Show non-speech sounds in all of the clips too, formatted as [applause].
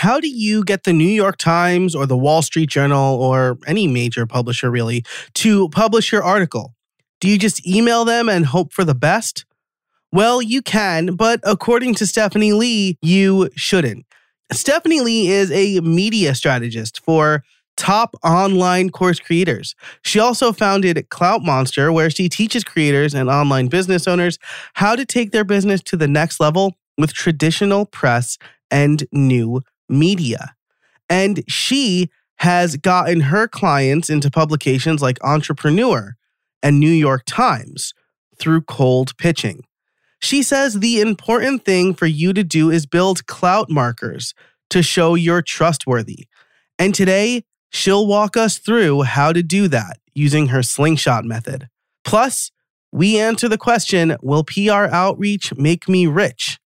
How do you get the New York Times or the Wall Street Journal or any major publisher really to publish your article? Do you just email them and hope for the best? Well, you can, but according to Stephanie Lee, you shouldn't. Stephanie Lee is a media strategist for top online course creators. She also founded Clout Monster, where she teaches creators and online business owners how to take their business to the next level with traditional press and new media. And she has gotten her clients into publications like Entrepreneur and New York Times through cold pitching. She says the important thing for you to do is build clout markers to show you're trustworthy. And today, She'll walk us through how to do that using her slingshot method. Plus, we answer the question Will PR outreach make me rich?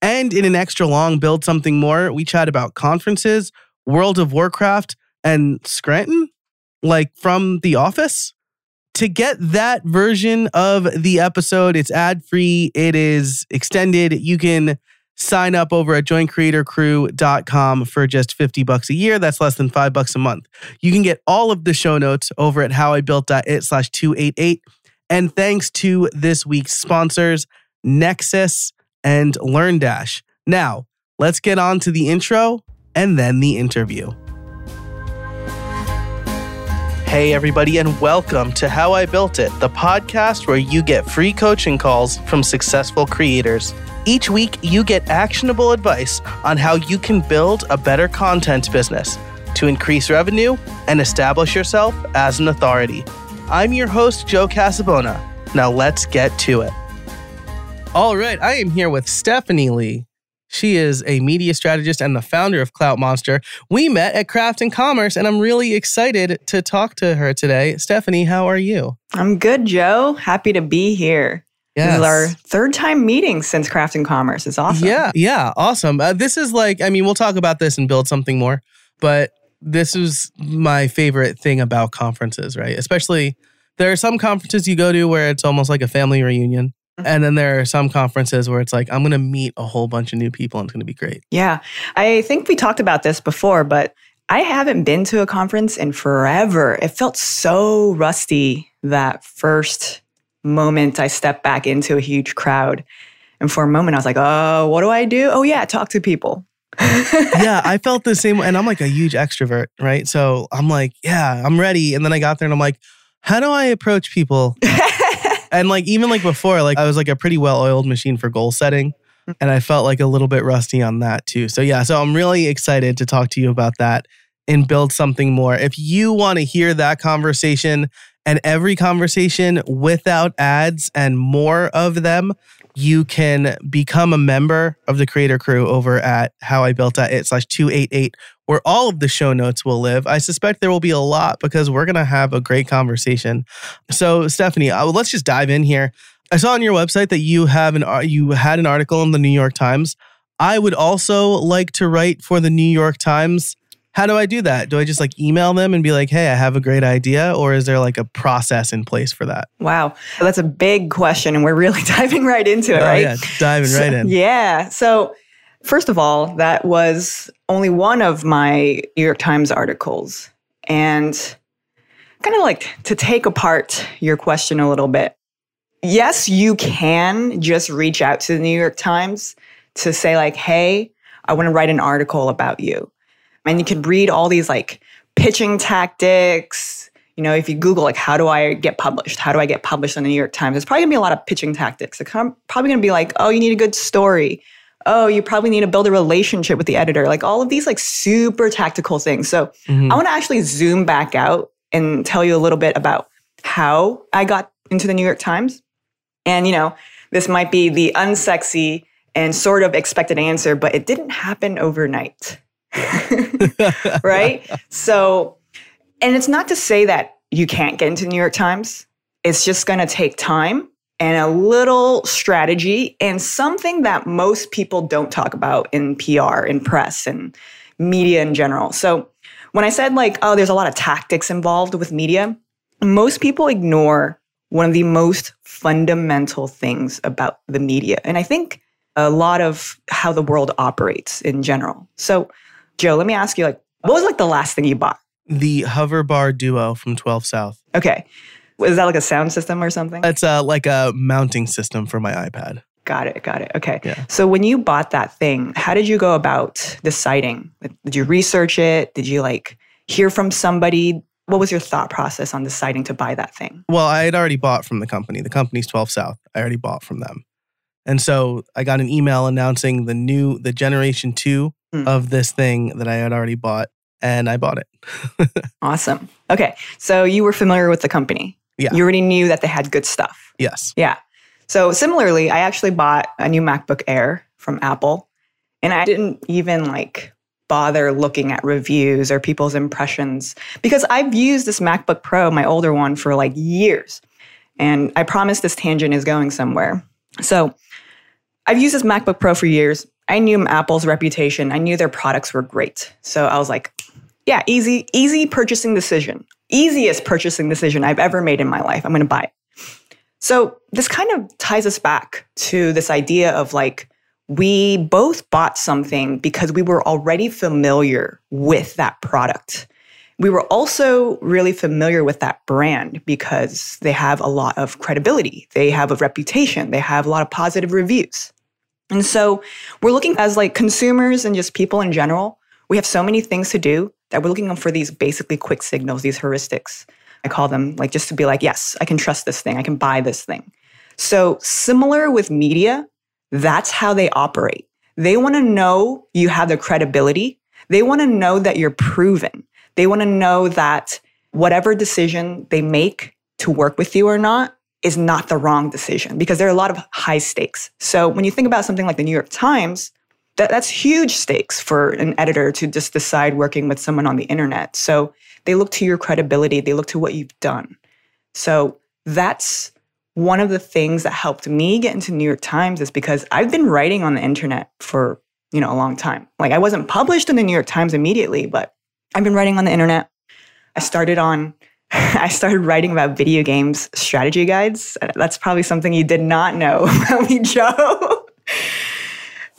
And in an extra long Build Something More, we chat about conferences, World of Warcraft, and Scranton, like from The Office. To get that version of the episode, it's ad free, it is extended. You can sign up over at joincreatorcrew.com for just 50 bucks a year. That's less than five bucks a month. You can get all of the show notes over at howibuilt.it slash 288. And thanks to this week's sponsors, Nexcess and LearnDash. Now, let's get on to the intro and then the interview. Hey, everybody, and welcome to How I Built It, the podcast where you get free coaching calls from successful creators. Each week, you get actionable advice on how you can build a better content business to increase revenue and establish yourself as an authority. I'm your host, Joe Casabona. Now let's get to it. All right, I am here with Stephanie Lee. She is a media strategist and the founder of Clout Monster. We met at Craft and Commerce, and I'm really excited to talk to her today. Stephanie, how are you? I'm good, Joe. Happy to be here. Yes. This is our third time meeting since Craft and Commerce. It's awesome. Yeah, yeah, awesome. Uh, this is like, I mean, we'll talk about this and build something more, but this is my favorite thing about conferences, right? Especially there are some conferences you go to where it's almost like a family reunion. Mm-hmm. And then there are some conferences where it's like, I'm going to meet a whole bunch of new people and it's going to be great. Yeah. I think we talked about this before, but I haven't been to a conference in forever. It felt so rusty that first moment I stepped back into a huge crowd. And for a moment, I was like, oh, what do I do? Oh, yeah, talk to people. [laughs] yeah, I felt the same. And I'm like a huge extrovert, right? So I'm like, yeah, I'm ready. And then I got there and I'm like, how do I approach people? [laughs] and like, even like before, like I was like a pretty well oiled machine for goal setting. And I felt like a little bit rusty on that too. So yeah, so I'm really excited to talk to you about that and build something more. If you want to hear that conversation and every conversation without ads and more of them, you can become a member of the creator crew over at how I built it slash 288, where all of the show notes will live. I suspect there will be a lot because we're going to have a great conversation. So, Stephanie, uh, let's just dive in here. I saw on your website that you have an uh, you had an article in the New York Times. I would also like to write for the New York Times. How do I do that? Do I just like email them and be like, hey, I have a great idea? Or is there like a process in place for that? Wow. That's a big question. And we're really [laughs] diving right into it, oh, right? Yeah, diving so, right in. Yeah. So, first of all, that was only one of my New York Times articles. And kind of like to take apart your question a little bit. Yes, you can just reach out to the New York Times to say, like, hey, I want to write an article about you. And you can read all these like pitching tactics. You know, if you Google like how do I get published? How do I get published in the New York Times? There's probably gonna be a lot of pitching tactics. It's probably gonna be like, oh, you need a good story. Oh, you probably need to build a relationship with the editor. Like all of these like super tactical things. So mm-hmm. I want to actually zoom back out and tell you a little bit about how I got into the New York Times. And you know, this might be the unsexy and sort of expected answer, but it didn't happen overnight. [laughs] right? so, and it's not to say that you can't get into New York Times. It's just going to take time and a little strategy and something that most people don't talk about in PR, in press, and media in general. So, when I said, like, oh, there's a lot of tactics involved with media, most people ignore one of the most fundamental things about the media. And I think a lot of how the world operates in general. So, Joe, let me ask you like, what was like the last thing you bought? The Hover Bar Duo from 12 South. Okay. Is that like a sound system or something? It's uh, like a mounting system for my iPad. Got it. Got it. Okay. Yeah. So when you bought that thing, how did you go about deciding? Did you research it? Did you like hear from somebody? What was your thought process on deciding to buy that thing? Well, I had already bought from the company. The company's 12 South. I already bought from them. And so I got an email announcing the new the generation 2 mm. of this thing that I had already bought, and I bought it. [laughs] awesome. Okay. So you were familiar with the company. Yeah. You already knew that they had good stuff. Yes. Yeah. So similarly, I actually bought a new MacBook Air from Apple, and I didn't even like bother looking at reviews or people's impressions because I've used this MacBook Pro, my older one, for like years. And I promise this tangent is going somewhere. So I've used this MacBook Pro for years. I knew Apple's reputation. I knew their products were great. So I was like, yeah, easy, easy purchasing decision. Easiest purchasing decision I've ever made in my life. I'm going to buy it. So this kind of ties us back to this idea of like, we both bought something because we were already familiar with that product. We were also really familiar with that brand because they have a lot of credibility. They have a reputation. They have a lot of positive reviews. And so we're looking as like consumers and just people in general. We have so many things to do that we're looking for these basically quick signals, these heuristics. I call them like just to be like, yes, I can trust this thing. I can buy this thing. So similar with media, that's how they operate. They want to know you have the credibility. They want to know that you're proven. They want to know that whatever decision they make to work with you or not is not the wrong decision because there are a lot of high stakes. So when you think about something like the New York Times, that, that's huge stakes for an editor to just decide working with someone on the internet. So they look to your credibility, they look to what you've done. So that's one of the things that helped me get into New York Times is because I've been writing on the internet for, you know, a long time. Like I wasn't published in the New York Times immediately, but I've been writing on the internet. I started on [laughs] I started writing about video games strategy guides. That's probably something you did not know [laughs] about me, Joe.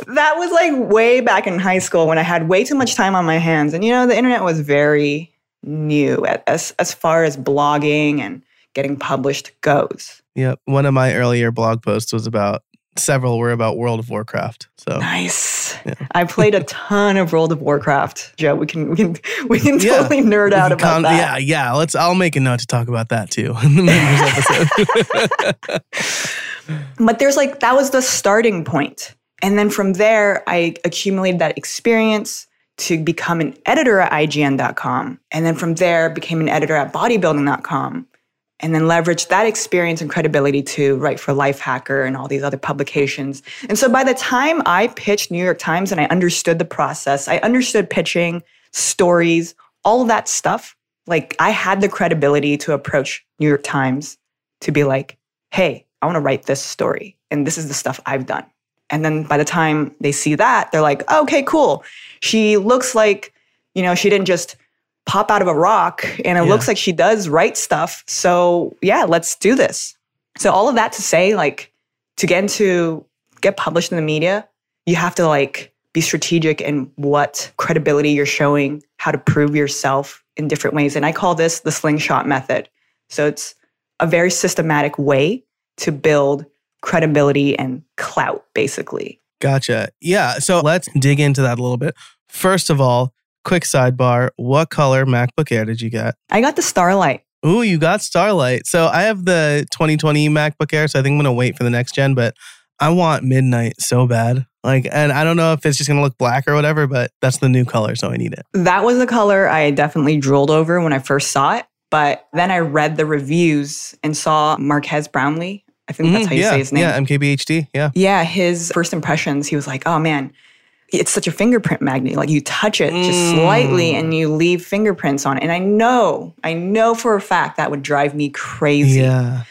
that was like way back in high school when I had way too much time on my hands. And you know, the internet was very new as as far as blogging and getting published goes. Yep. One of my earlier blog posts was about several were about World of Warcraft. So Nice. Yeah. I played a ton of World of Warcraft. Joe, we can we can we can Yeah. totally nerd out about Con- that. Yeah, yeah. Let's. I'll make a note to talk about that too in the members episode. [laughs] [laughs] But there's like that was the starting. And then from there, I accumulated that experience to become an editor at IGN.com. And then from there, became an editor at bodybuilding.com. And then leverage that experience and credibility to write for Lifehacker and all these other publications. And so by the time I pitched New York Times and I understood the process, I understood pitching, stories, all that stuff. Like I had the credibility to approach New York Times to be like, hey, I want to write this story. And this is the stuff I've done. And then by the time they see that, they're like, okay, cool. She looks like, you know, she didn't just pop out of a rock and it Yeah. looks like she does write stuff. So yeah, let's do this. So all of that to say, like, to get into get published in the media, you have to like be strategic in what credibility you're showing, how to prove yourself in different ways. And I call this the slingshot method. So it's a very systematic way to build credibility and clout, basically. gotcha. Yeah. So let's dig into that a little bit. First of all, quick sidebar: What color MacBook Air did you get? I got the Starlight. Ooh, you got Starlight. So I have the 2020 MacBook Air, so I think I'm gonna wait for the next gen, but I want midnight so bad. Like, and I don't know if it's just gonna look black or whatever, but that's the new color, so I need it. That was the color I definitely drooled over when I first saw it. But then I read the reviews and saw Marques Brownlee. I think that's Mhm, how you yeah, say his name. Yeah, MKBHD. Yeah. Yeah, his first impressions, he was like, oh man, it's such a fingerprint magnet. Like you touch it just Mm. slightly and you leave fingerprints on it. And I know, I know for a fact that would drive me crazy. Yeah.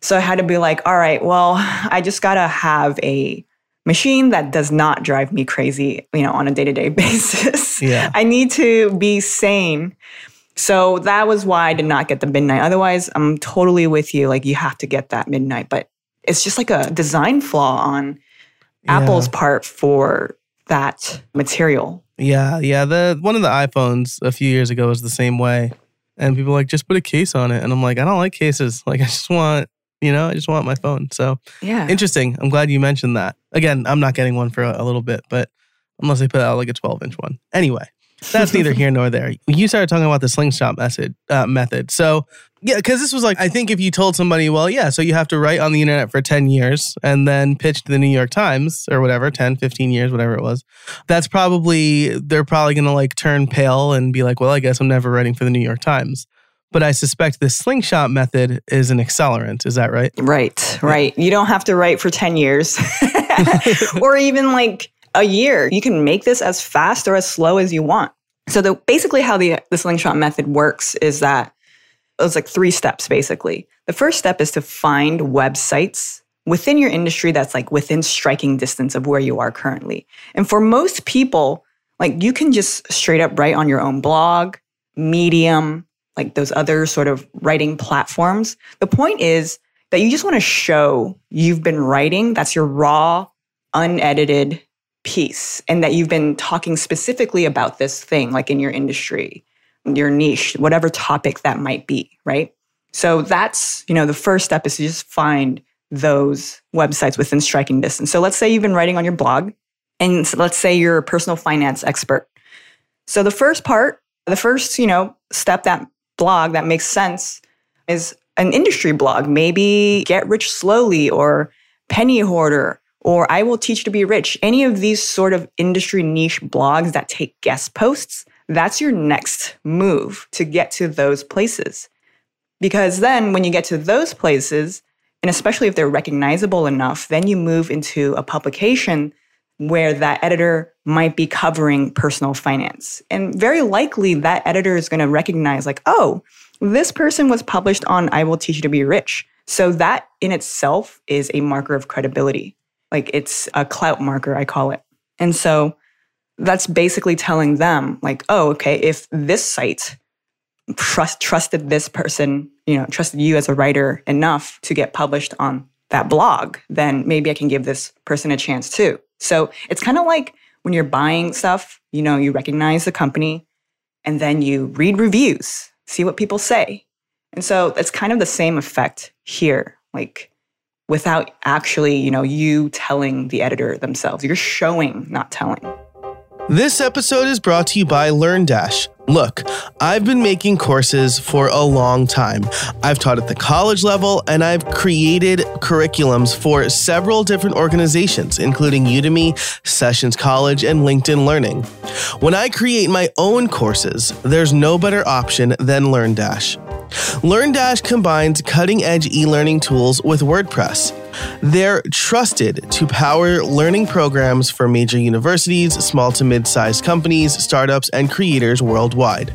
So I had to be like, all right, well, I just gotta have a machine that does not drive me crazy, you know, on a day-to-day [laughs] basis. Yeah. I need to be sane. So that was why I did not get the midnight. Otherwise, I'm totally with you. Like you have to get that midnight, but it's just like a design flaw on Yeah. Apple's part for that material. Yeah, yeah. The one of the iPhones a few years ago was the same way, and people were like just put a case on it, and I'm like, I don't like cases. [laughs] Like I just want, you know, I just want my phone. So Yeah. interesting. I'm glad you mentioned that. Again, I'm not getting one for a, a little bit, but unless they put out like a 12 inch one. Anyway, that's neither [laughs] here nor there. You started talking about the slingshot method. Uh, method. So yeah, because this was like I think if you told somebody, well, yeah, so you have to write on the internet for 10 years and then pitch to the New York Times or whatever, 10, 15 years, whatever it was. That's probably they're probably gonna like turn pale and be like, well, I guess I'm never writing for the New York Times. But I suspect this slingshot method is an accelerant. Is that right? Right, right. You don't have to write for 10 years [laughs] or even like a year. You can make this as fast or as slow as you want. So the basically how the the slingshot method works is that it's like three steps basically. The first step is to find websites within your industry that's like within striking distance of where you are currently. And for most people, like you can just straight up write on your own blog, Medium, like those other sort of writing platforms. The point is that you just want to show you've been writing, that's your raw, unedited piece, and that you've been talking specifically about this thing, like in your industry, your niche, whatever topic that might be, right? So that's, you know, the first step is to just find those websites within striking distance. So let's say you've been writing on your blog, and let's say you're a personal finance expert. So the first part, the first, you know, step that blog that makes sense is an industry blog, maybe Get Rich Slowly or Penny Hoarder or I Will Teach to Be Rich. Any of these sort of industry niche blogs that take guest posts, that's your next move to get to those places. Because then when you get to those places, and especially if they're recognizable enough, then you move into a publication where that editor might be covering personal finance. And very likely that editor is going to recognize, like, oh, this person was published on I Will Teach You to Be Rich. So that in itself is a marker of credibility. Like it's a clout marker, I call it. And so that's basically telling them, like, oh, okay, if this site trust trusted this person, you know, trusted you as a writer enough to get published on that blog, then maybe I can give this person a chance too. So it's kind of like when you're buying stuff, you know, you recognize the company and then you read reviews, see what people say. And so it's kind of the same effect here, like without actually, you know, you telling the editor themselves. You're showing, not telling. This episode is brought to you by LearnDash. Look, I've been making courses for a long time. I've taught at the college level and I've created curriculums for several different organizations, including Udemy, Sessions College, and LinkedIn Learning. When I create my own courses, there's no better option than LearnDash. LearnDash combines cutting edge e learning tools with WordPress. They're trusted to power learning programs for major universities, small to mid sized companies, startups, and creators worldwide.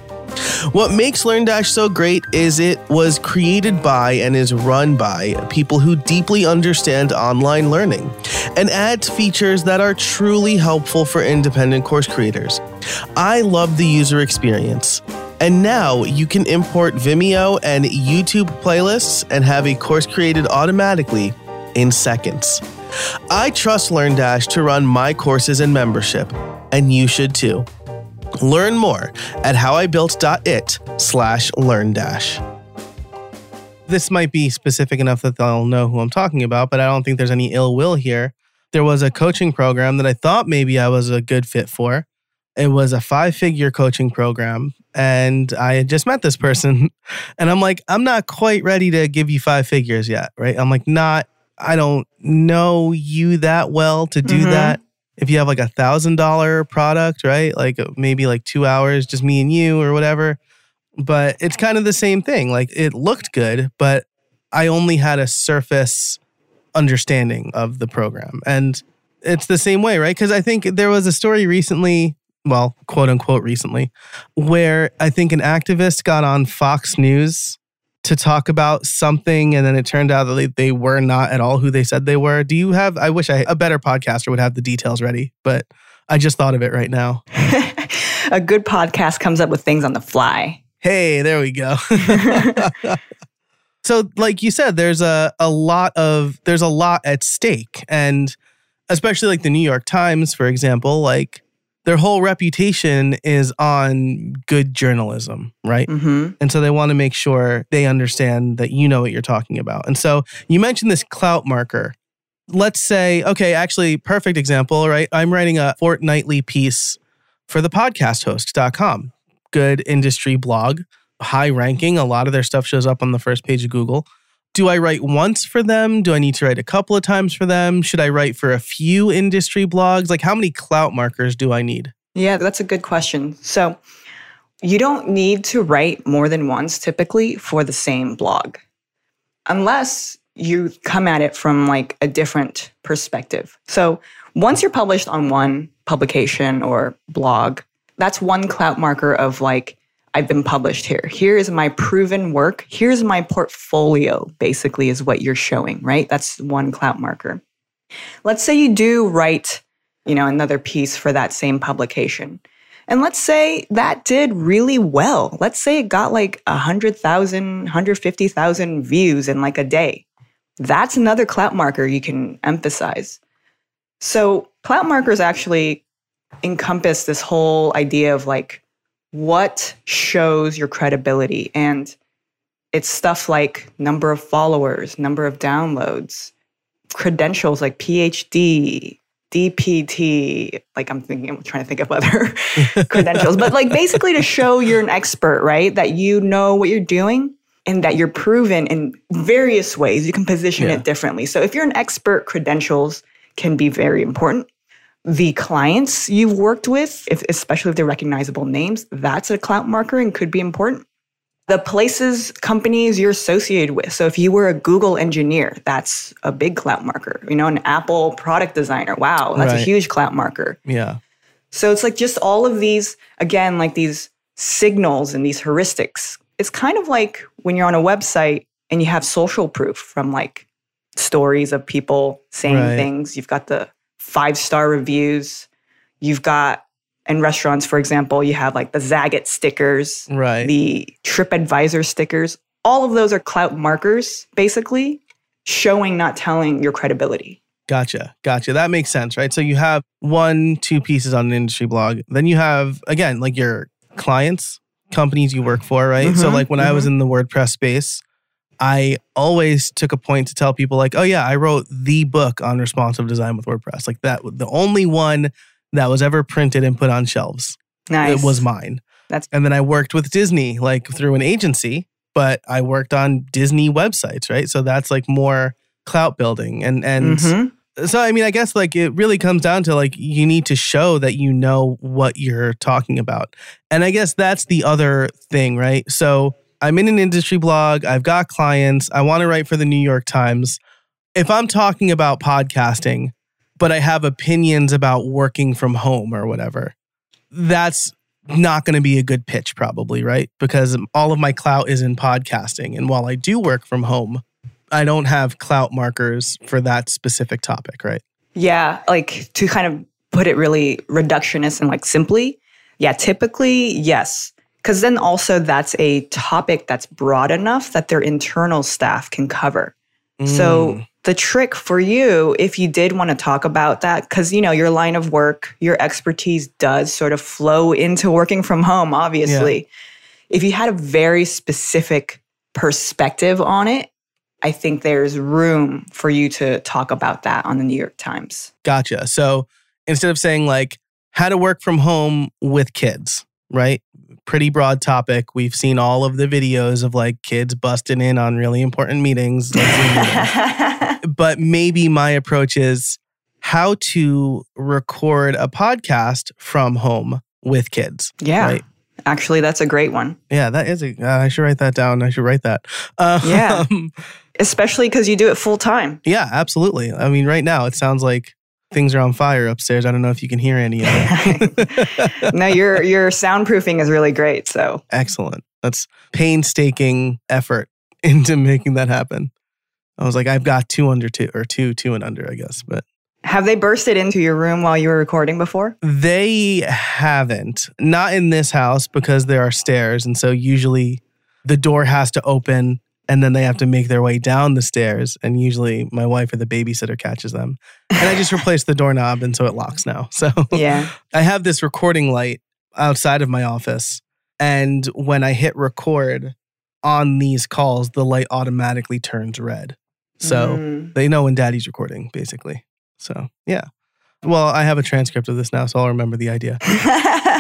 What makes LearnDash so great is it was created by and is run by people who deeply understand online learning and adds features that are truly helpful for independent course creators. I love the user experience. And now you can import Vimeo and YouTube playlists and have a course created automatically in seconds. I trust LearnDash to run my courses and membership, and you should too. Learn more at howibuilt.it slash LearnDash. This might be specific enough that they'll know who I'm talking about, but I don't think there's any ill will here. There was a coaching program that I thought maybe I was a good fit for. It was a five figure coaching program. And I had just met this person. [laughs] And I'm like, I'm not quite ready to give you five figures yet. Right. I'm like, not, I don't know you that well to do Mhm. that. If you have like a thousand dollar product, right? Like maybe like two hours, just me and you or whatever. But it's kind of the same thing. Like it looked good, but I only had a surface understanding of the program. And it's the same way, right? Because I think there was a story recently, well, quote unquote recently, where I think an activist got on Fox News to talk about something and then it turned out that they, they were not at all who they said they were. Do you have I wish I a better podcaster would have the details ready, but I just thought of it right now. [laughs] a good podcast comes up with things on the fly. Hey, there we go. [laughs] [laughs] so like you said there's a a lot of there's a lot at stake and especially like the New York Times for example like their whole reputation is on good journalism, right? hmm And so they want to make sure they understand that you know what you're talking about. And so you mentioned this clout marker. Let's say, okay, actually, perfect example, right? I'm writing a fortnightly piece for the podcasthost.com. Good industry blog, high ranking. A lot of their stuff shows up on the first page of Google. Do I write once for them? Do I need to write a couple of times for them? Should I write for a few industry blogs? Like, how many clout markers do I need? Yeah, that's a good question. So you don't need to write more than once typically for the same blog, unless you come at it from like a different perspective. So once you're published on one publication or blog, that's one clout marker of like, I've been published here. Here is my proven work. Here's my portfolio, basically, is what you're showing, right? That's one clout marker. Let's say you do write, you know, another piece for that same publication. And let's say that did really well. Let's say it got like 100,000, 150,000 views in like a day. That's another clout marker you can emphasize. So, clout markers actually encompass this whole idea of like what shows your credibility. And it's stuff like number of followers, number of downloads, credentials like PhD, DPT. Like I'm thinking, I'm trying to think of other [laughs] credentials, but like basically to show you're an expert, right? That you know what you're doing and that you're proven in various ways. You can position Yeah. it differently. So if you're an expert, credentials can be very important. The clients you've worked with, if, especially if they're recognizable names, that's a clout marker and could be important. The places, companies you're associated with. So if you were a Google engineer, that's a big clout marker. You know, an Apple product designer. Wow, that's a huge clout marker. Yeah. So it's like just all of these, again, like these signals and these heuristics. It's kind of like when you're on a website and you have social proof from like stories of people saying Right. things. You've got the five star reviews. You've got, in restaurants, for example, you have like the Zagat stickers, Right. the TripAdvisor stickers. All of those are clout markers, basically, showing, not telling your credibility. Gotcha. Gotcha. That makes sense, right? So you have one, two pieces on an industry blog. Then you have, again, like your clients, companies you work for, right? so, Mhm, like when I was in the WordPress space, I always took a point to tell people, like, oh, yeah, I wrote the book on responsive design with WordPress. Like that, the only one that was ever printed and put on shelves. Nice. It was mine. That's- and then I worked with Disney, like through an agency, but I worked on Disney websites, right? So that's like more clout building and and Mhm. so I mean, I guess like it really comes down to like you need to show that you know what you're talking about. And I guess that's the other thing, right? So I'm in an industry blog, I've got clients, I want to write for the New York Times. If I'm talking about podcasting, but I have opinions about working from home or whatever, that's not going to be a good pitch probably, right? Because all of my clout is in podcasting and while I do work from home, I don't have clout markers for that specific topic, right? Yeah, like to kind of put it really reductionist and like simply, yeah, typically, yes. Because then also that's a topic that's broad enough that their internal staff can cover. So Mm, the trick for you, if you did want to talk about that, because you know your line of work, your expertise does sort of flow into working from home, obviously. If you had a very specific perspective on it, I think there's room for you to talk about that on the New York Times. gotcha. So instead of saying like how to work from home with kids, right? Pretty broad topic. We've seen all of the videos of like kids busting in on really important meetings. like [laughs] but maybe my approach is how to record a podcast from home with kids. yeah. Right. Actually, that's a great one. Yeah, that is a. Uh, I should write that down. I should write that. Um, Yeah. Especially because you do it full time. [laughs] yeah, absolutely. I mean, right now it sounds like things are on fire upstairs. I don't know if you can hear any of it. [laughs] no, your your soundproofing is really great. So Excellent. That's painstaking effort [laughs] into making that happen. I was like, I've got two under two or two, two and under, I guess, but have they bursted into your room while you were recording before? They haven't. Not in this house because there are stairs. And so usually the door has to open and then they have to make their way down the stairs. And usually my wife or the babysitter catches them. And I just [laughs] replaced the doorknob and so it locks now. [laughs] So Yeah. I have this recording light outside of my office. And when I hit record on these calls, the light automatically turns red. So Mm. they know when daddy's recording, basically. So yeah. Well, I have a transcript of this now, so I'll remember the idea. [laughs]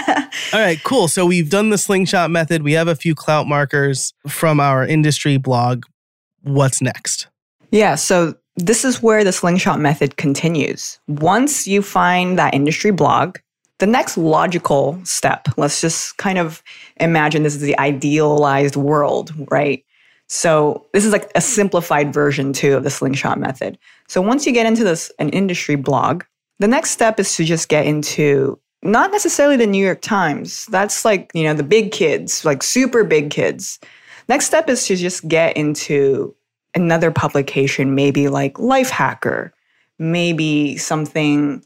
All right, cool. So we've done the slingshot method. We have a few clout markers from our industry blog. What's next? Yeah, so this is where the slingshot method continues. Once you find that industry blog, the next logical step, let's just kind of imagine this is the idealized world, right? So this is like a simplified version too of the slingshot method. So once you get into this an industry blog, the next step is to just get into not necessarily the New York Times. That's like, you know, the big kids, like super big kids. Next step is to just get into another publication, maybe like Lifehacker, maybe something,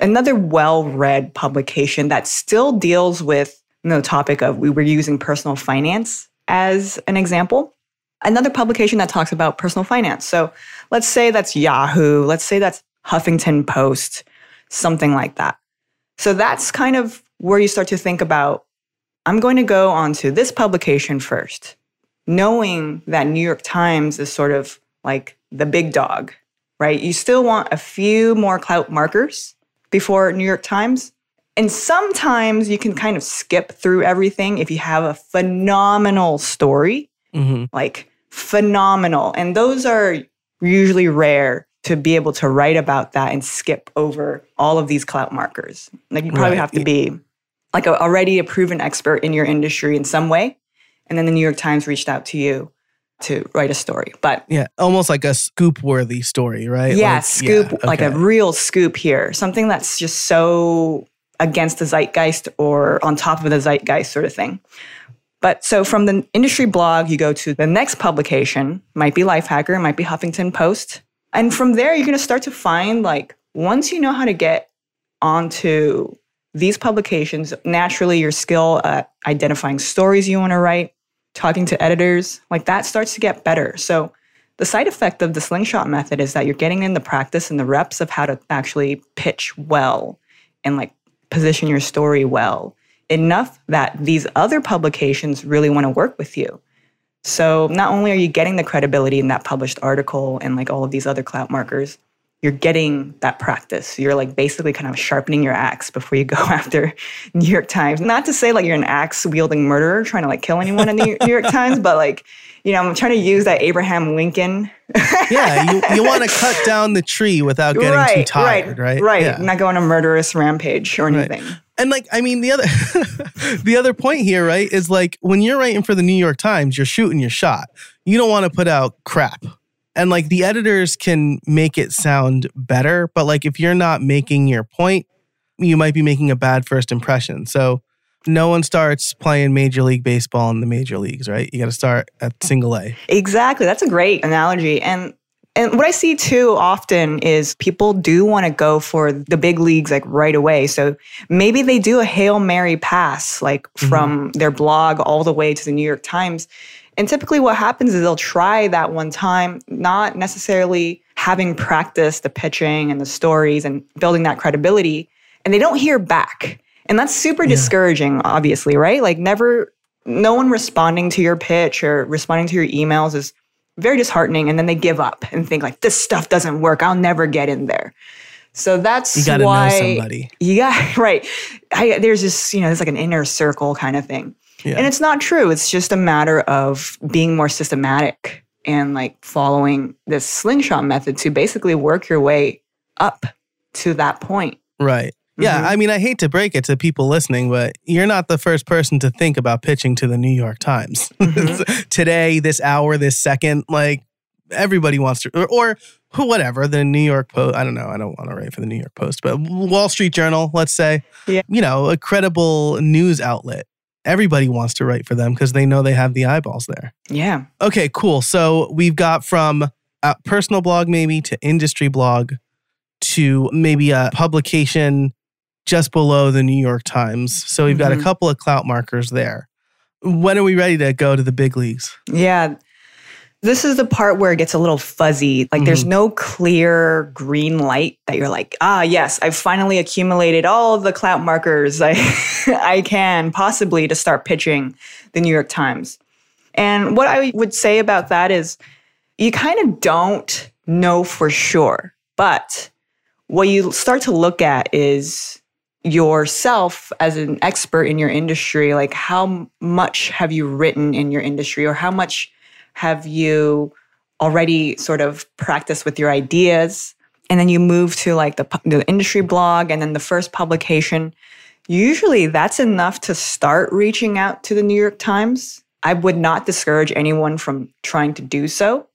another well read publication that still deals with you know, the topic of we were using personal finance as an example. Another publication that talks about personal finance. So let's say that's Yahoo, let's say that's Huffington Post, something like that. So that's kind of where you start to think about I'm going to go onto this publication first knowing that New York Times is sort of like the big dog, right? You still want a few more clout markers before New York Times. And sometimes you can kind of skip through everything if you have a phenomenal story, hmm like phenomenal. And those are usually rare to be able to write about that and skip over all of these clout markers. Like you probably Right. have to be like a, already a proven expert in your industry in some way. And then the New York Times reached out to you to write a story. But Yeah, almost like a scoop worthy story, right? yeah, Like, scoop, yeah, like a real scoop here, something that's just so against the zeitgeist or on top of the zeitgeist sort of thing. But so from the industry blog, you go to the next publication, might be Lifehacker, might be Huffington Post. And from there, you're going to start to find like once you know how to get onto these publications, naturally your skill at identifying stories you want to write, talking to editors, like that starts to get better. So the side effect of the slingshot method is that you're getting in the practice and the reps of how to actually pitch well and like position your story well enough that these other publications really want to work with you. So not only are you getting the credibility in that published article and like all of these other clout markers, you're getting that practice. You're like basically kind of sharpening your axe before you [laughs] go after New York Times. Not to say like you're an axe wielding murderer trying to like kill anyone in the New York [laughs] Times, but like, you know, I'm trying to use that Abraham Lincoln. yeah, you, you [laughs] want to cut down the tree without getting right, too tired, right? Right. Yeah. Not going on a murderous rampage or Right. And like, I mean, the other [laughs] the other point here, right, is like when you're writing for the New York Times, you're shooting your shot. You don't want to put out crap. And like the editors can make it sound better, but like if you're not making your point, you might be making a bad first impression. So no one starts playing Major League Baseball in the major leagues, right? You got to start at single A. Exactly. That's a great analogy. And and what I see too often is people do want to go for the big leagues like right away. So maybe they do a Hail Mary pass like mm-hmm. from their blog all the way to the New York Times. And typically what happens is they'll try that one time, not necessarily having practiced the pitching and the stories and building that credibility, and they don't hear back. And that's super discouraging, obviously, right? Like never no one responding to your pitch or responding to your emails is very disheartening and then they give up and think like this stuff doesn't work i'll never get in there so that's You got to know why somebody. yeah [laughs] right I, there's this you know there's like an inner circle kind of thing Yeah. and it's not true it's just a matter of being more systematic and like following this slingshot method to basically work your way up to that point Right. Yeah, Mhm. I mean, I hate to break it to people listening, but you're not the first person to think about pitching to the New York Times [laughs] Mhm. today, this hour, this second. Like everybody wants to, or, or who, whatever. The New York Post. I don't know. I don't want to write for the New York Post, but Wall Street Journal. Let's say, Yeah. you know, a credible news outlet. Everybody wants to write for them because they know they have the eyeballs there. yeah Okay, cool. So we've got from a personal blog maybe to industry blog to maybe a publication just below the New York Times. So we've got a Mhm. couple of clout markers there. When are we ready to go to the big leagues? Yeah. This is the part where it gets a little fuzzy. Like there's no clear green light that you're like, ah, yes, I've finally accumulated all the clout markers I, [laughs] I can possibly to start pitching the New York Times. And what I would say about that is you kind of don't know for sure. But what you start to look at is yourself as an expert in your industry. Like, how much have you written in your industry, or how much have you already sort of practiced with your ideas? And then you move to like the, the industry blog and then the first publication. Usually that's enough to start reaching out to the New York Times. I would not discourage anyone from trying to do so.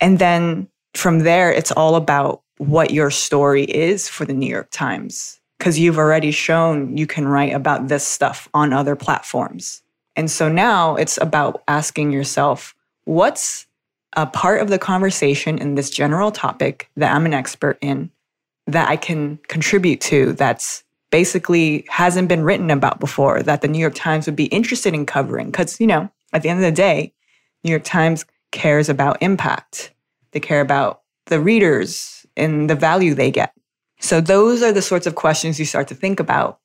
And then from there, it's all about what your story is for the New York Times because you've already shown you can write about this stuff on other platforms. And so now it's about asking yourself, what's a part of the conversation in this general topic that I'm an expert in that I can contribute to that's basically hasn't been written about before that the New York Times would be interested in covering? Because, you know, at the end of the day, New York Times cares about impact. They care about the readers and the value they get. So those are the sorts of questions you start to think about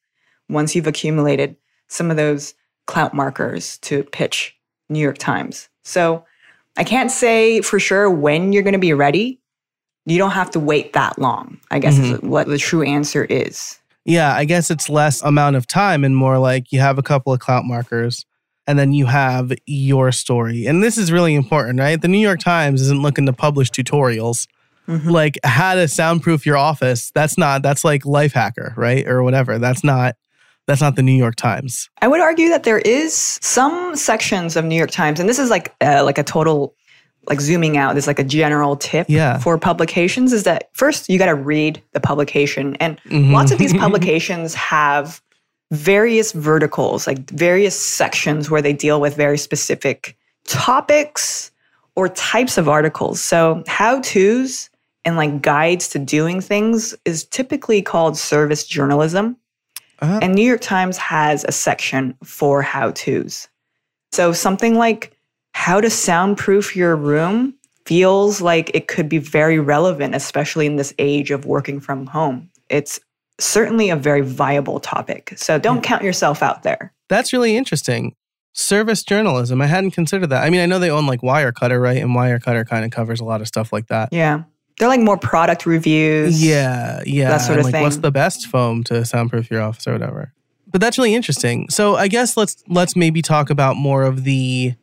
once you've accumulated some of those clout markers to pitch New York Times. So I can't say for sure when you're going to be ready. You don't have to wait that long, I guess mm-hmm. is what the true answer is. Yeah, I guess it's less amount of time and more like you have a couple of clout markers and then you have your story. And this is really important, right? The New York Times isn't looking to publish tutorials. Mm-hmm. Like how to soundproof your office. That's not that's like Lifehacker, right? Or whatever. That's not that's not the New York Times. I would argue that there is some sections of New York Times, and this is like uh, like a total like zooming out. There's like a general tip yeah. for publications is that first you got to read the publication, and mm-hmm. lots of these [laughs] publications have various verticals, like various sections where they deal with very specific topics or types of articles. So how tos and like guides to doing things is typically called service journalism. Uh-huh. And New York Times has a section for how to's. So something like how to soundproof your room feels like it could be very relevant, especially in this age of working from home. It's certainly a very viable topic. So don't yeah. count yourself out there. That's really interesting. Service journalism. I hadn't considered that. I mean, I know they own like Wirecutter, right? And Wirecutter kind of covers a lot of stuff like that. Yeah. They're like more product reviews. Yeah, yeah. That sort of like, thing. What's the best foam to soundproof your office or whatever? But that's really interesting. So I guess let's let's maybe talk about more of the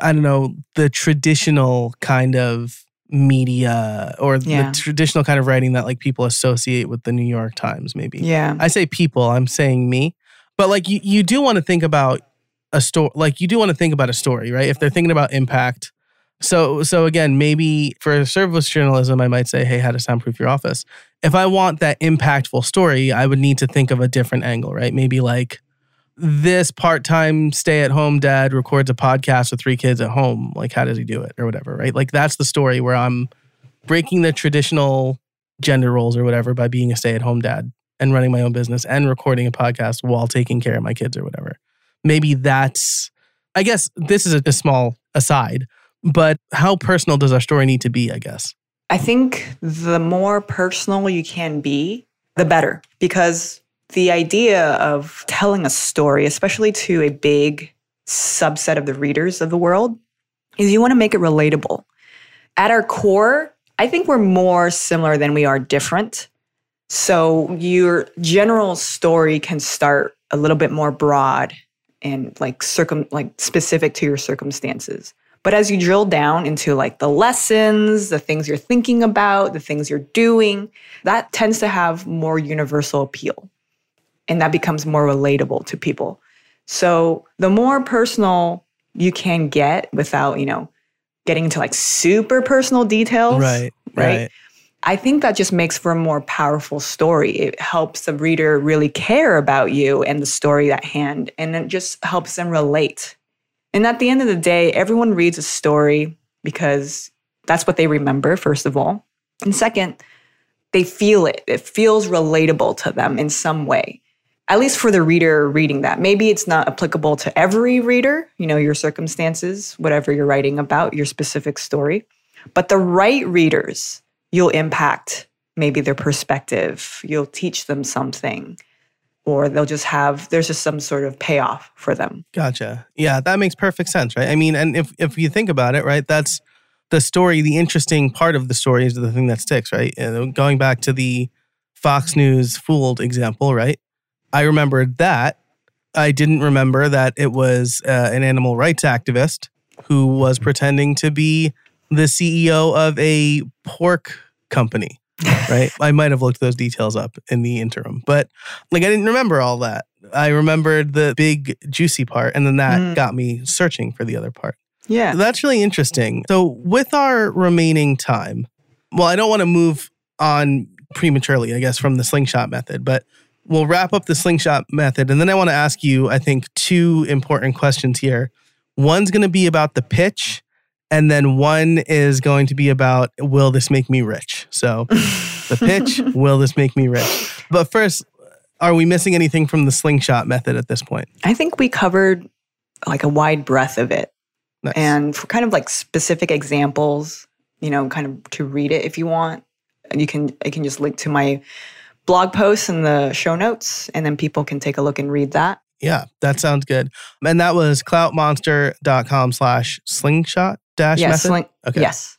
I don't know, the traditional kind of media or yeah. the traditional kind of writing that like people associate with the New York Times maybe. Yeah. I say people, I'm saying me. But like you you do want to think about a story like you do want to think about a story, right? If they're thinking about impact so so again, maybe for service journalism, I might say, hey, how to soundproof your office. If I want that impactful story, I would need to think of a different angle, right? Maybe like this part-time stay-at-home dad records a podcast with three kids at home. Like, how does he do it, or whatever, right? Like that's the story where I'm breaking the traditional gender roles or whatever by being a stay-at-home dad and running my own business and recording a podcast while taking care of my kids or whatever. Maybe that's I guess this is a, a small aside, but how personal does our story need to be, I guess? I think the more personal you can be, the better. Because the idea of telling a story, especially to a big subset of the readers of the world, is you want to make it relatable. At our core, I think we're more similar than we are different. So your general story can start a little bit more broad and like circum like specific to your circumstances. But as you drill down into like the lessons, the things you're thinking about, the things you're doing, that tends to have more universal appeal. And that becomes more relatable to people. So the more personal you can get without, you know, getting into like super personal details. Right. Right. right. I think that just makes for a more powerful story. It helps the reader really care about you and the story at hand, and it just helps them relate and at the end of the day, everyone reads a story because that's what they remember, first of all. And second, they feel it. It feels relatable to them in some way. at least for the reader reading that. Maybe it's not applicable to every reader, you know, your circumstances, whatever you're writing about, your specific story. But the right readers, you'll impact maybe their perspective, you'll teach them something, or they'll just have, there's just some sort of payoff for them. Gotcha. Yeah, that makes perfect sense, right? I mean, and if, if you think about it, right, that's the story, the interesting part of the story is the thing that sticks, right? And going back to the Fox News fooled example, right? I remembered that. I didn't remember that it was uh, an animal rights activist who was pretending to be the CEO of a pork company, right? I might have looked those details up in the interim, but like I didn't remember all that. I remembered the big juicy part, and then that Mm. got me searching for the other part. Yeah. That's really interesting. So, with our remaining time, well, I don't want to move on prematurely, I guess, from the slingshot method, but we'll wrap up the slingshot method. And then I want to ask you, I think, two important questions here. One's going to be about the pitch, and then one is going to be about, will this make me rich? So, the pitch, [laughs] will this make me rich? But first, are we missing anything from the slingshot method at this point? I think we covered like a wide breadth of it. Nice. And for kind of like specific examples, you know, kind of to read it if you want, you can I can just link to my blog posts in the show notes and then people can take a look and read that. Yeah, that sounds good. And that was cloutmonster.com slash slingshot dash yes. method. link- Okay. Yes.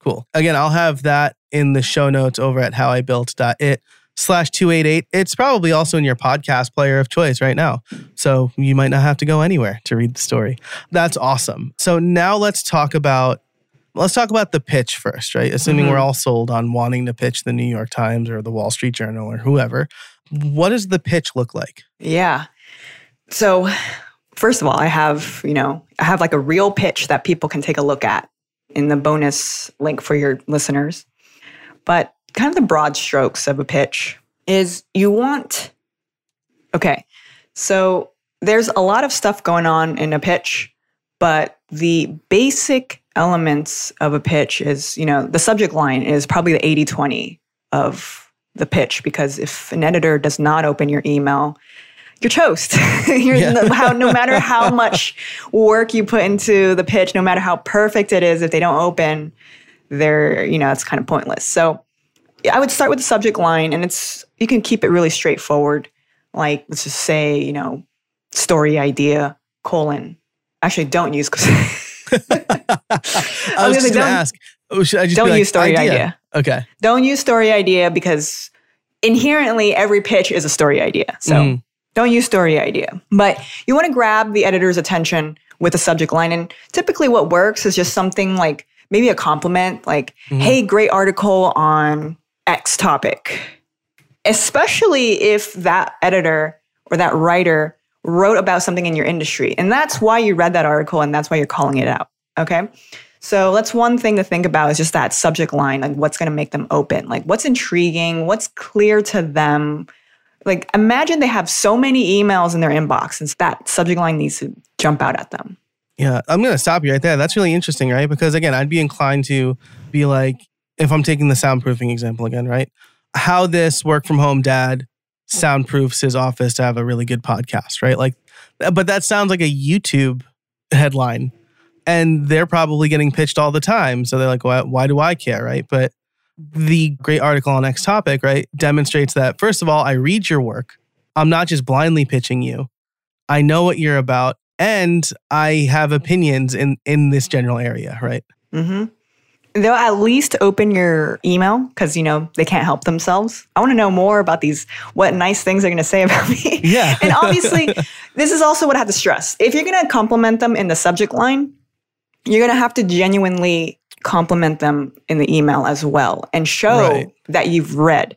Cool. Again, I'll have that in the show notes over at howibuilt.it slash 288. It's probably also in your podcast player of choice right now. So you might not have to go anywhere to read the story. That's awesome. So now let's talk about let's talk about the pitch first, right? Assuming Mhm. we're all sold on wanting to pitch the New York Times or the Wall Street Journal or whoever. What does the pitch look like? Yeah. So, first of all, I have, you know, I have like a real pitch that people can take a look at in the bonus link for your listeners. But kind of the broad strokes of a pitch is you want, okay, so there's a lot of stuff going on in a pitch, but the basic elements of a pitch is, you know, the subject line is probably the 80 20 of the pitch because if an editor does not open your email, you're toast. [laughs] you're Yeah. no, how, no matter how [laughs] much work you put into the pitch, no matter how perfect it is, if they don't open, they're, you know, it's kind of pointless. So I would start with the subject line and it's, you can keep it really straightforward. Like, let's just say, you know, story idea, colon. Actually, don't use, [laughs] I I was was just gonna going to ask. oh, Should I just don't like, use story idea. Okay. Don't use story idea because inherently every pitch is a story idea. So Mhm. Don't use story idea. But you want to grab the editor's attention with a subject line. And typically what works is just something like maybe a compliment, like, Mhm. hey, great article on X topic. Especially if that editor or that writer wrote about something in your industry. And that's why you read that article and that's why you're calling it out. Okay. So that's one thing to think about is just that subject line, like what's going to make them open, like what's intriguing, what's clear to them. Like imagine they have so many emails in their inbox and that subject line needs to jump out at them. Yeah, I'm going to stop you right there. That's really interesting, right? Because again, I'd be inclined to be like, if I'm taking the soundproofing example again, right? How this work from home dad soundproofs his office to have a really good podcast, right? Like, but that sounds like a YouTube headline. And they're probably getting pitched all the time. So they're like, why, why do I care, right? But the great article on X topic, right, demonstrates that, first of all, I read your work. I'm not just blindly pitching you. I know what you're about and I have opinions in in this general area, right? Mm-hmm. They'll at least open your email because you know they can't help themselves. I want to know more about these. What nice things they're going to say about me. Yeah. [laughs] and obviously, this is also what I have to stress. If you're going to compliment them in the subject line, you're going to have to genuinely compliment them in the email as well and show Right. that you've read.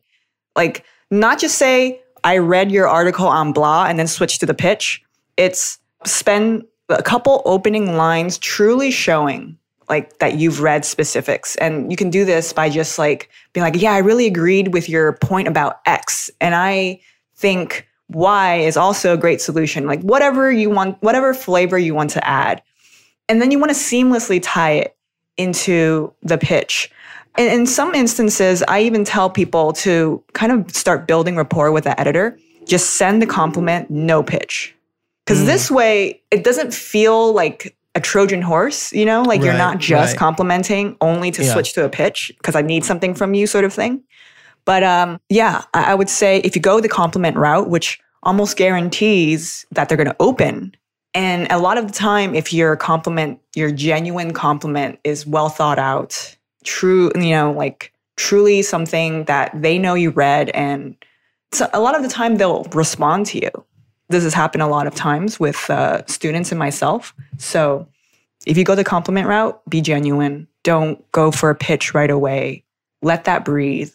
Like, not just say, I read your article on blah and then switch to the pitch. It's spend a couple opening lines truly showing like that you've read specifics and you can do this by just like being like yeah i really agreed with your point about x and i think y is also a great solution like whatever you want whatever flavor you want to add and then you want to seamlessly tie it into the pitch and in some instances i even tell people to kind of start building rapport with the editor just send the compliment, no pitch. Because Mm. this way, it doesn't feel like a Trojan horse, you know, like you're not just right. complimenting only to Yeah. switch to a pitch because I need something from you, sort of thing. But um, yeah, I, I would say if you go the compliment route, which almost guarantees that they're going to open. And a lot of the time, if your compliment, your genuine compliment is well thought out, true, you know, like truly something that they know you read, and so a lot of the time they'll respond to you. This has happened a lot of times with uh, students and myself. So if you go the compliment route, be genuine. Don't go for a pitch right away. Let that breathe.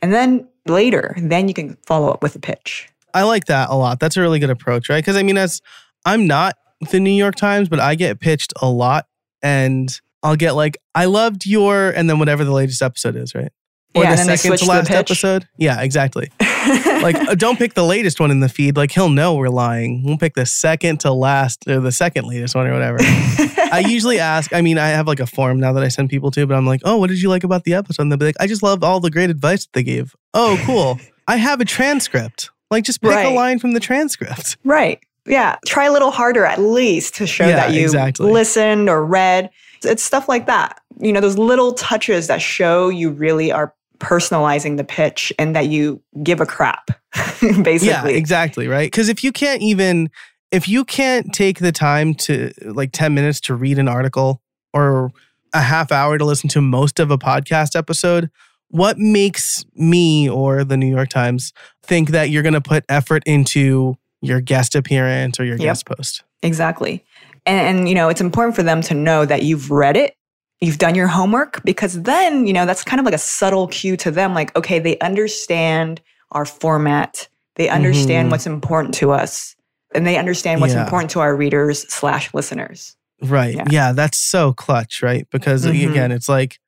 And then later, then you can follow up with a pitch. I like that a lot. That's a really good approach, right? Because I mean, as I'm not the New York Times, but I get pitched a lot, and I'll get like, "I loved your," and then whatever the latest episode is, right? Or Yeah, the and then they second to last episode. Yeah, exactly. [laughs] Like, uh, don't pick the latest one in the feed. Like, he'll know we're lying. We'll pick the second to last or the second latest one or whatever. [laughs] I usually ask. I mean, I have like a form now that I send people to, but I'm like, "Oh, what did you like about the episode?" And they'll be like, "I just loved all the great advice that they gave." Oh, cool. [laughs] I have a transcript. Like, just pick a line from the transcript. Right. Yeah. Try a little harder at least to show Yeah, that you exactly. listened or read. It's stuff like that. You know, those little touches that show you really are personalizing the pitch and that you give a crap, [laughs] basically. Yeah, exactly, right? Because if you can't even if you can't take the time to like 10 minutes to read an article or a half hour to listen to most of a podcast episode, what makes me or the New York Times think that you're going to put effort into your guest appearance or your Yep. guest post? Exactly. And, and, you know, it's important for them to know that you've read it, you've done your homework, because then, you know, that's kind of like a subtle cue to them like, okay, they understand our format, they understand Mhm. what's important to us, and they understand what's Yeah. important to our readers slash listeners. Right. Yeah. Yeah. that's so clutch, right? Because Mhm. again, it's like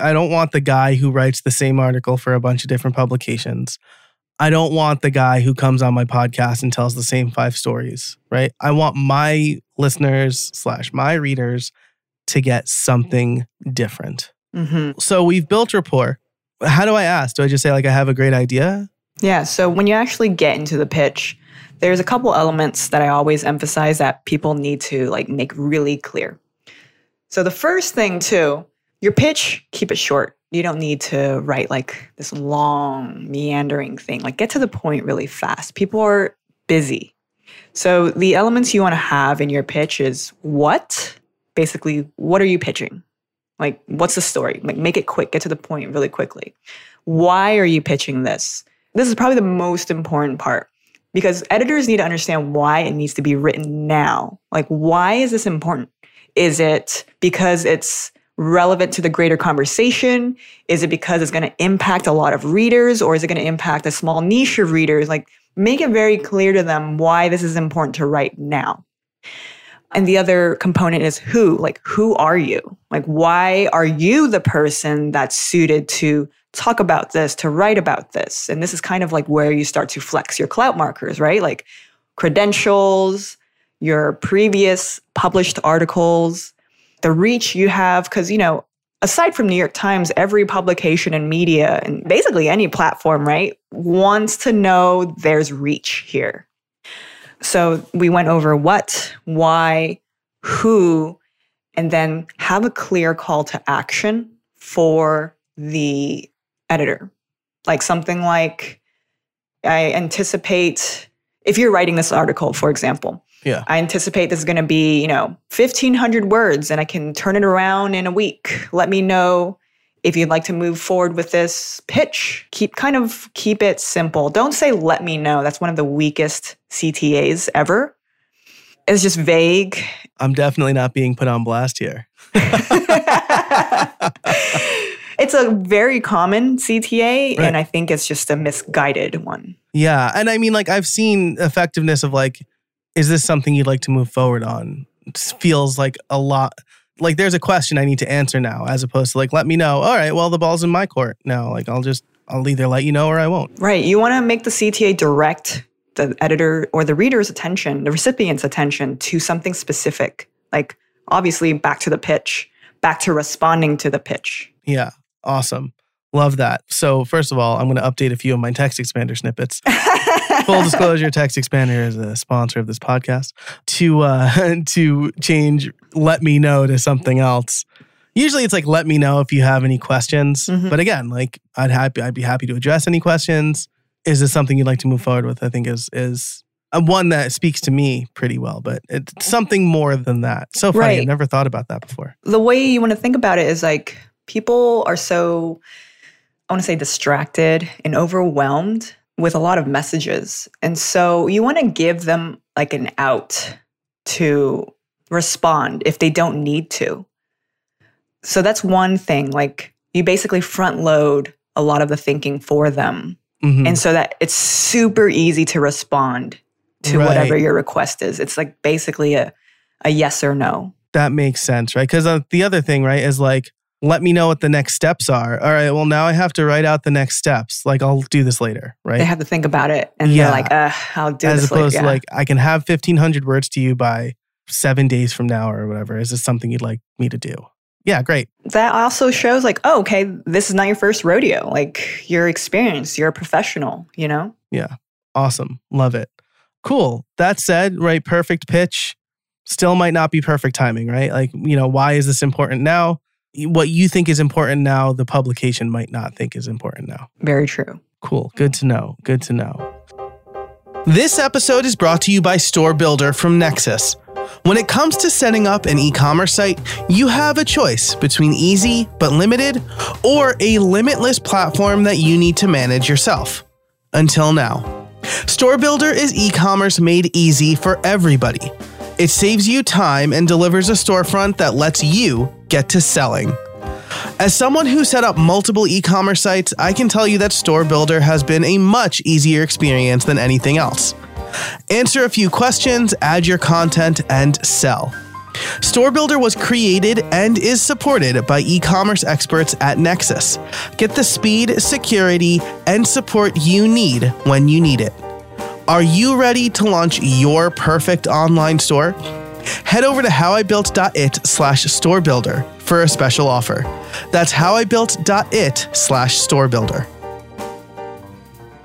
I don't want the guy who writes the same article for a bunch of different publications. I don't want the guy who comes on my podcast and tells the same five stories, right? I want my listeners slash my readers to get something different. hmm So we've built rapport. How do I ask? Do I just say like I have a great idea? Yeah. So when you actually get into the pitch, there's a couple elements that I always emphasize that people need to like make really clear. So the first thing too, your pitch, keep it short. You don't need to write like this long meandering thing. Like get to the point really fast. People are busy. So the elements you want to have in your pitch is what? Basically, what are you pitching? Like what's the story? Like make it quick, get to the point really quickly. Why are you pitching this? This is probably the most important part because editors need to understand why it needs to be written now. Like, why is this important? Is it because it's relevant to the greater conversation? Is it because it's going to impact a lot of readers or is it going to impact a small niche of readers? Like, make it very clear to them why this is important to write now. And the other component is who, like, who are you? Like, why are you the person that's suited to talk about this, to write about this? And this is kind of like where you start to flex your clout markers, right? Like credentials, your previous published articles, the reach you have. Because, you know, aside from New York Times, every publication and media, and basically any platform, right, wants to know there's reach here. So we went over what, why, who, and then have a clear call to action for the editor. Like something like, I anticipate, if you're writing this article, for example, Yeah. I anticipate this is going to be, you know, 1500 words and I can turn it around in a week. Let me know if you'd like to move forward with this pitch. Keep kind of keep it simple. Don't say let me know. That's one of the weakest CTAs ever. It's just vague. I'm definitely not being put on blast here. [laughs] it's a very common CTA, Right. and I think it's just a misguided one. Yeah. And I mean, like, I've seen effectiveness of like, is this something you'd like to move forward on? It feels like a lot. Like, there's a question I need to answer now, as opposed to like, let me know. All right, well, the ball's in my court now. Like, I'll just, I'll either let you know or I won't. Right. You want to make the CTA direct the editor or the reader's attention, the recipient's attention to something specific. Like, obviously, back to the pitch, back to responding to the pitch. Yeah. Awesome. Love that. So, first of all, I'm going to update a few of my text expander snippets. [laughs] full disclosure text expander is a sponsor of this podcast. To uh [laughs] to change let me know to something else. Usually it's like let me know if you have any questions. Mhm. but again like i'd happy i'd be happy to address any questions. Is this something you'd like to move forward with? I think is is uh, one that speaks to me pretty well but it's something more than that. So funny. I've never thought about that before. The way you want to think about it is like people are so i want to say distracted and overwhelmed with a lot of messages and so you want to give them like an out to respond if they don't need to so that's one thing like you basically front load a lot of the thinking for them Mhm. and so that it's super easy to respond to Right. whatever your request is it's like basically a, a yes or no that makes sense, right? Because uh, the other thing, right, is like, let me know what the next steps are. All right, well, now I have to write out the next steps. Like, I'll do this later, right? they have to think about it and Yeah. they're like uh i'll do As this opposed later. to like, I can have 1,500 words to you by seven days from now or whatever. Is this something you'd like me to do? Yeah, great. that also shows like oh okay this is not your first rodeo like you're experienced you're a professional you know Yeah, Awesome. Love it. Cool. That said, right, perfect pitch still might not be perfect timing, right? Like, you know, why is this important now? What you think is important now, the publication might not think is important now. very true Cool. Good to know. Good to know. This episode is brought to you by Store Builder from Nexcess. When it comes to setting up an e commerce site, you have a choice between easy but limited or a limitless platform that you need to manage yourself. Until now. Store Builder is e commerce made easy for everybody. It saves you time and delivers a storefront that lets you get to selling. As someone who set up multiple e commerce sites, I can tell you that Store Builder has been a much easier experience than anything else. Answer a few questions, add your content, and sell. Store Builder was created and is supported by e commerce experts at Nexcess. Get the speed, security, and support you need when you need it. Are you ready to launch your perfect online store? Head over to howibuilt.it slash store builder for a special offer. That's howibuilt.it slash store builder.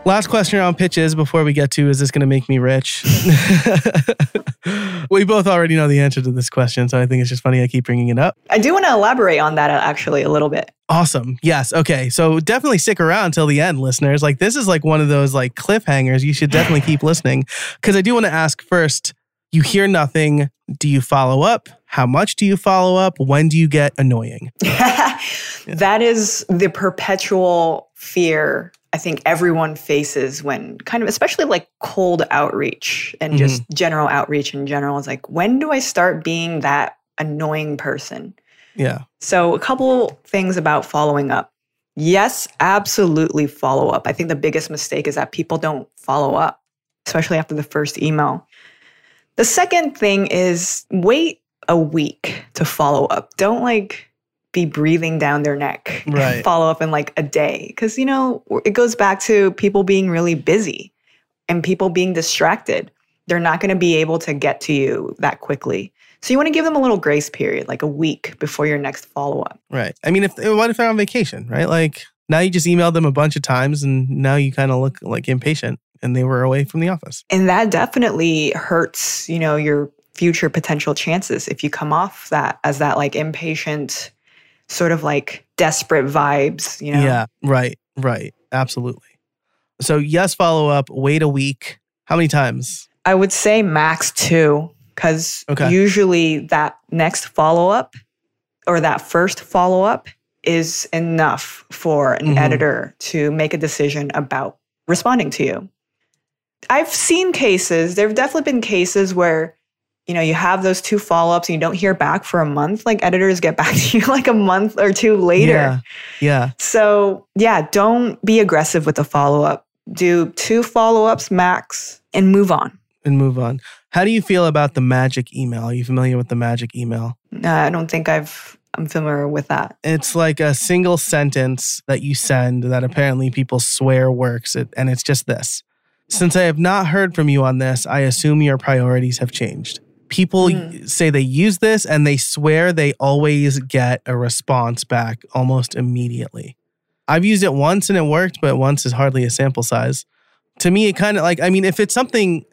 Last question around pitches before we get to is this going to make me rich? [laughs] we both already know the answer to this question, so I think it's just funny I keep bringing it up. i do want to elaborate on that uh, actually a little bit Awesome. Yes. Okay. So definitely stick around till the end, listeners. Like this is like one of those like cliffhangers. You should definitely keep listening because I do want to ask first. You hear nothing. Do you follow up? How much do you follow up? When do you get annoying? [laughs] that is the perpetual fear i think everyone faces when kind of especially like cold outreach and mm-hmm. just general outreach in general is like when do i start being that annoying person Yeah. So, a couple things about following up. Yes, absolutely follow up. I think the biggest mistake is that people don't follow up, especially after the first email. The second thing is wait a week to follow up. Don't like be breathing down their neck. [laughs] Right. follow up in like a day. Cause, you know, it goes back to people being really busy and people being distracted. They're not going to be able to get to you that quickly. So you want to give them a little grace period, like a week before your next follow up. Right. I mean, if eh, what if they're on vacation, right? Like now you just emailed them a bunch of times and now you kind of look like impatient and they were away from the office. And that definitely hurts, you know, your future potential chances if you come off that as that like impatient, sort of like desperate vibes, you know? Yeah. Right. Right. Absolutely. So yes, follow up. Wait a week. How many times? I would say max two, because Okay. usually that next follow up or that first follow up is enough for an Mhm. editor to make a decision about responding to you. I've seen cases, there have definitely been cases where you know you have those two follow-ups and you don't hear back for a month like editors get back [laughs] to you like a month or two later Yeah. Yeah. so, yeah, don't be aggressive with the follow up. Do two follow ups max and move on. And move on. How do you feel about the magic email? Are you familiar with the magic email? Uh, I don't think I've I'm familiar with that. It's like a single sentence that you send that apparently people swear works, it- and it's just this. Since I have not heard from you on this, I assume your priorities have changed. People Hmm. say they use this and they swear they always get a response back almost immediately. I've used it once and it worked, but once is hardly a sample size. to me, it kind of like, I mean, if it's something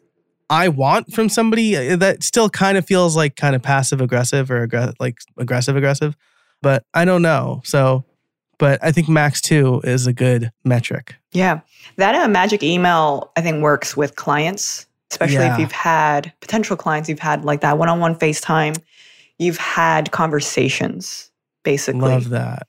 I want from somebody, uh, that still kind of feels like kind of passive aggressive or aggr- like aggressive aggressive. But I don't know. So, but I think max two is a good metric. Yeah. That uh, magic email, I think, works with clients, especially Yeah. if you've had potential clients, you've had like that one on one FaceTime, you've had conversations, basically. Love that.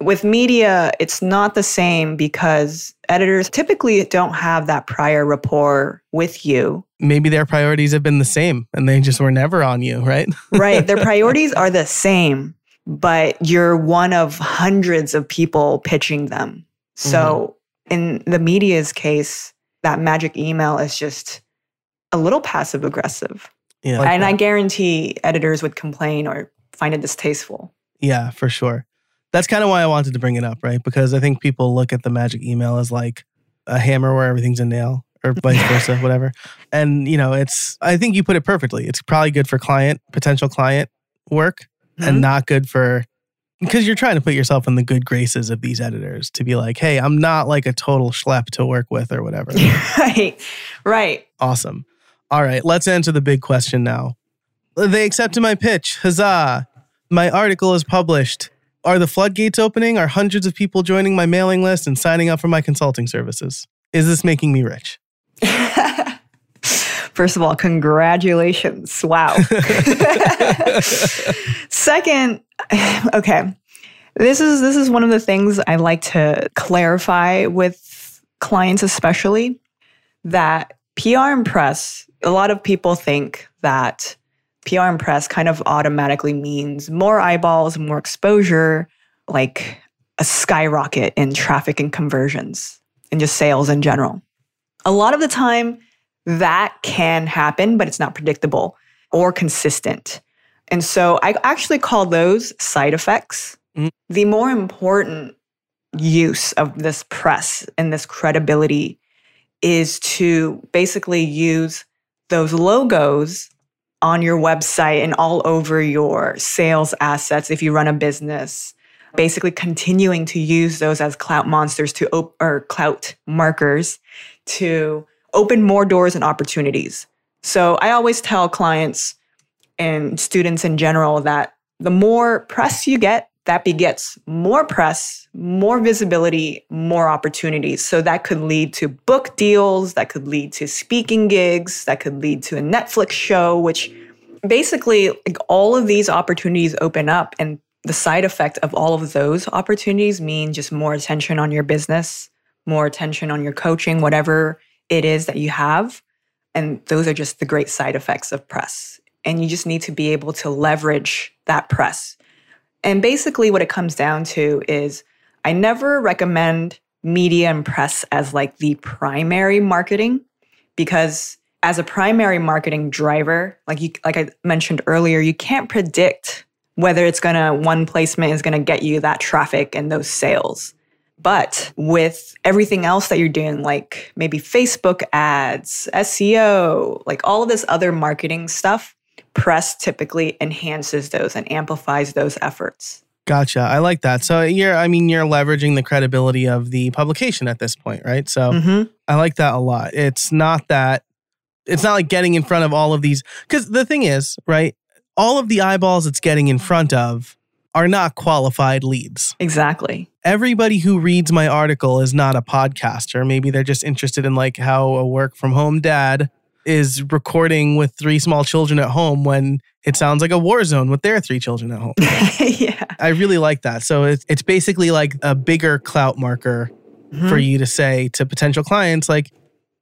With media, it's not the same because editors typically don't have that prior rapport with you. Maybe their priorities have been the same and they just were never on you, right? Right. Their [laughs] priorities are the same, but you're one of hundreds of people pitching them. So, mm-hmm. in the media's case, that magic email is just a little passive aggressive. Yeah. and I guarantee editors would complain or find it distasteful. Yeah, for sure. That's kind of why I wanted to bring it up, right? Because I think people look at the magic email as like a hammer where everything's a nail or [laughs] vice versa, whatever. And, you know, it's, I think you put it perfectly. It's probably good for client, potential client work Mhm. and not good for, because you're trying to put yourself in the good graces of these editors to be like, hey, I'm not like a total schlep to work with or whatever. [laughs] right. Right. awesome. All right, let's answer the big question now. They accepted my pitch. Huzzah. My article is published. Are the floodgates opening? Are hundreds of people joining my mailing list and signing up for my consulting services? Is this making me rich? [laughs] First of all, congratulations. Wow. [laughs] [laughs] Second, okay. This is this is one of the things I like to clarify with clients especially that PR and press, a lot of people think that PR and press kind of automatically means more eyeballs, more exposure, like a skyrocket in traffic and conversions and just sales in general. A lot of the time, that can happen, but it's not predictable or consistent. And so I actually call those side effects. Mm. The more important use of this press and this credibility is to basically use those logos on your website and all over your sales assets if you run a business. Basically, continuing to use those as clout monsters to op- or clout markers to open more doors and opportunities. So I always tell clients and students in general that the more press you get, that begets more press, more visibility, more opportunities. So that could lead to book deals, that could lead to speaking gigs, that could lead to a Netflix show, which basically like all of these opportunities open up and the side effect of all of those opportunities mean just more attention on your business, more attention on your coaching, whatever it is that you have. And those are just the great side effects of press. And you just need to be able to leverage that press. And basically, what it comes down to is I never recommend media and press as like the primary marketing because as a primary marketing driver, like you like I mentioned earlier, you can't predict whether it's gonna one placement is gonna get you that traffic and those sales. But with everything else that you're doing, like maybe Facebook ads, SEO, like all of this other marketing stuff, press typically enhances those and amplifies those efforts. Gotcha. I like that. So you're, I mean, you're leveraging the credibility of the publication at this point, right? So Mhm. I like that a lot. It's not that, it's not like getting in front of all of these, because the thing is, right? All of the eyeballs it's getting in front of are not qualified leads. Exactly. Everybody who reads my article is not a podcaster. Maybe they're just interested in like how a work from home dad is recording with three small children at home when it sounds like a war zone with their three children at home. [laughs] yeah. I really like that. So it's it's basically like a bigger clout marker for Mhm. you to say to potential clients, like,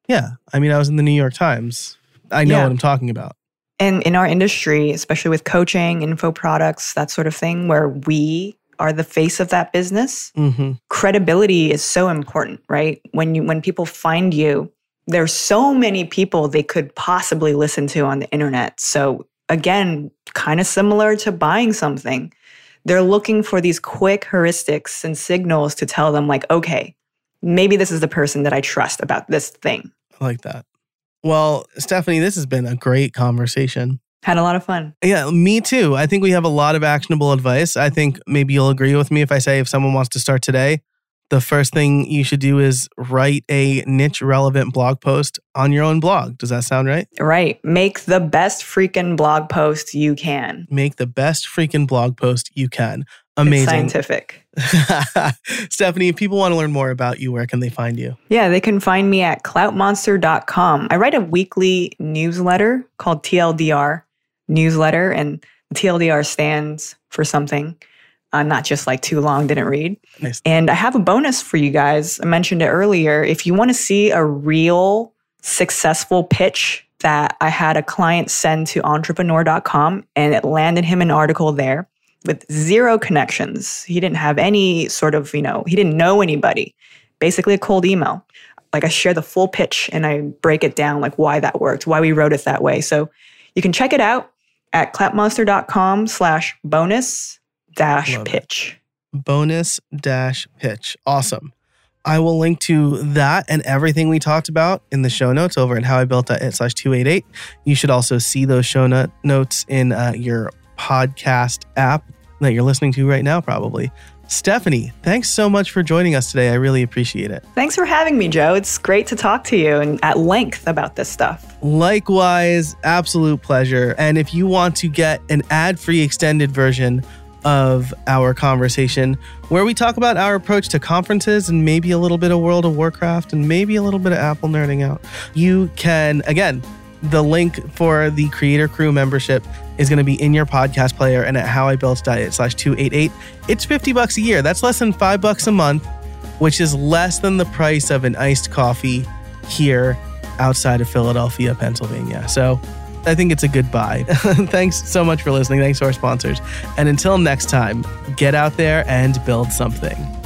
yeah, I mean, I was in the New York Times. I know Yeah. what I'm talking about. And in our industry, especially with coaching, info products, that sort of thing, where we are the face of that business, hmm credibility is so important, right? When you when people find you, there's so many people they could possibly listen to on the internet. So again, kind of similar to buying something. They're looking for these quick heuristics and signals to tell them like, okay, maybe this is the person that I trust about this thing. I like that. Well, Stephanie, this has been a great conversation. Had a lot of fun. Yeah, me too. I think we have a lot of actionable advice. I think maybe you'll agree with me if I say if someone wants to start today, the first thing you should do is write a niche relevant blog post on your own blog. Does that sound right? Right. Make the best freaking blog post you can. Make the best freaking blog post you can. It's Amazing. scientific. [laughs] Stephanie, if people want to learn more about you, where can they find you? Yeah, they can find me at cloutmonster.com. I write a weekly newsletter called TLDR newsletter, and TLDR stands for something. Uh, not just like too long, didn't read. Nice. And I have a bonus for you guys. I mentioned it earlier. If you want to see a real successful pitch that I had a client send to entrepreneur.com and it landed him an article there with zero connections. He didn't have any sort of, you know, he didn't know anybody. Basically a cold email. Like I share the full pitch and I break it down like why that worked, why we wrote it that way. So you can check it out at cloutmonster.com slash bonus dash Love it. pitch. bonus dash pitch. Awesome. I will link to that and everything we talked about in the show notes over at howibuilt.it slash 288. You should also see those show no- notes in uh, your podcast app that you're listening to right now, probably. Stephanie, thanks so much for joining us today. I really appreciate it. Thanks for having me, Joe. It's great to talk to you and at length about this stuff. Likewise, absolute pleasure. And if you want to get an ad free extended version of our conversation, where we talk about our approach to conferences and maybe a little bit of World of Warcraft and maybe a little bit of Apple nerding out, you can, again, the link for the Creator Crew membership is going to be in your podcast player and at howibuilt.it slash 288. It's 50 bucks a year. That's less than five bucks a month, which is less than the price of an iced coffee here outside of Philadelphia, Pennsylvania. So I think it's a good buy. [laughs] Thanks so much for listening. Thanks to our sponsors. And until next time, get out there and build something.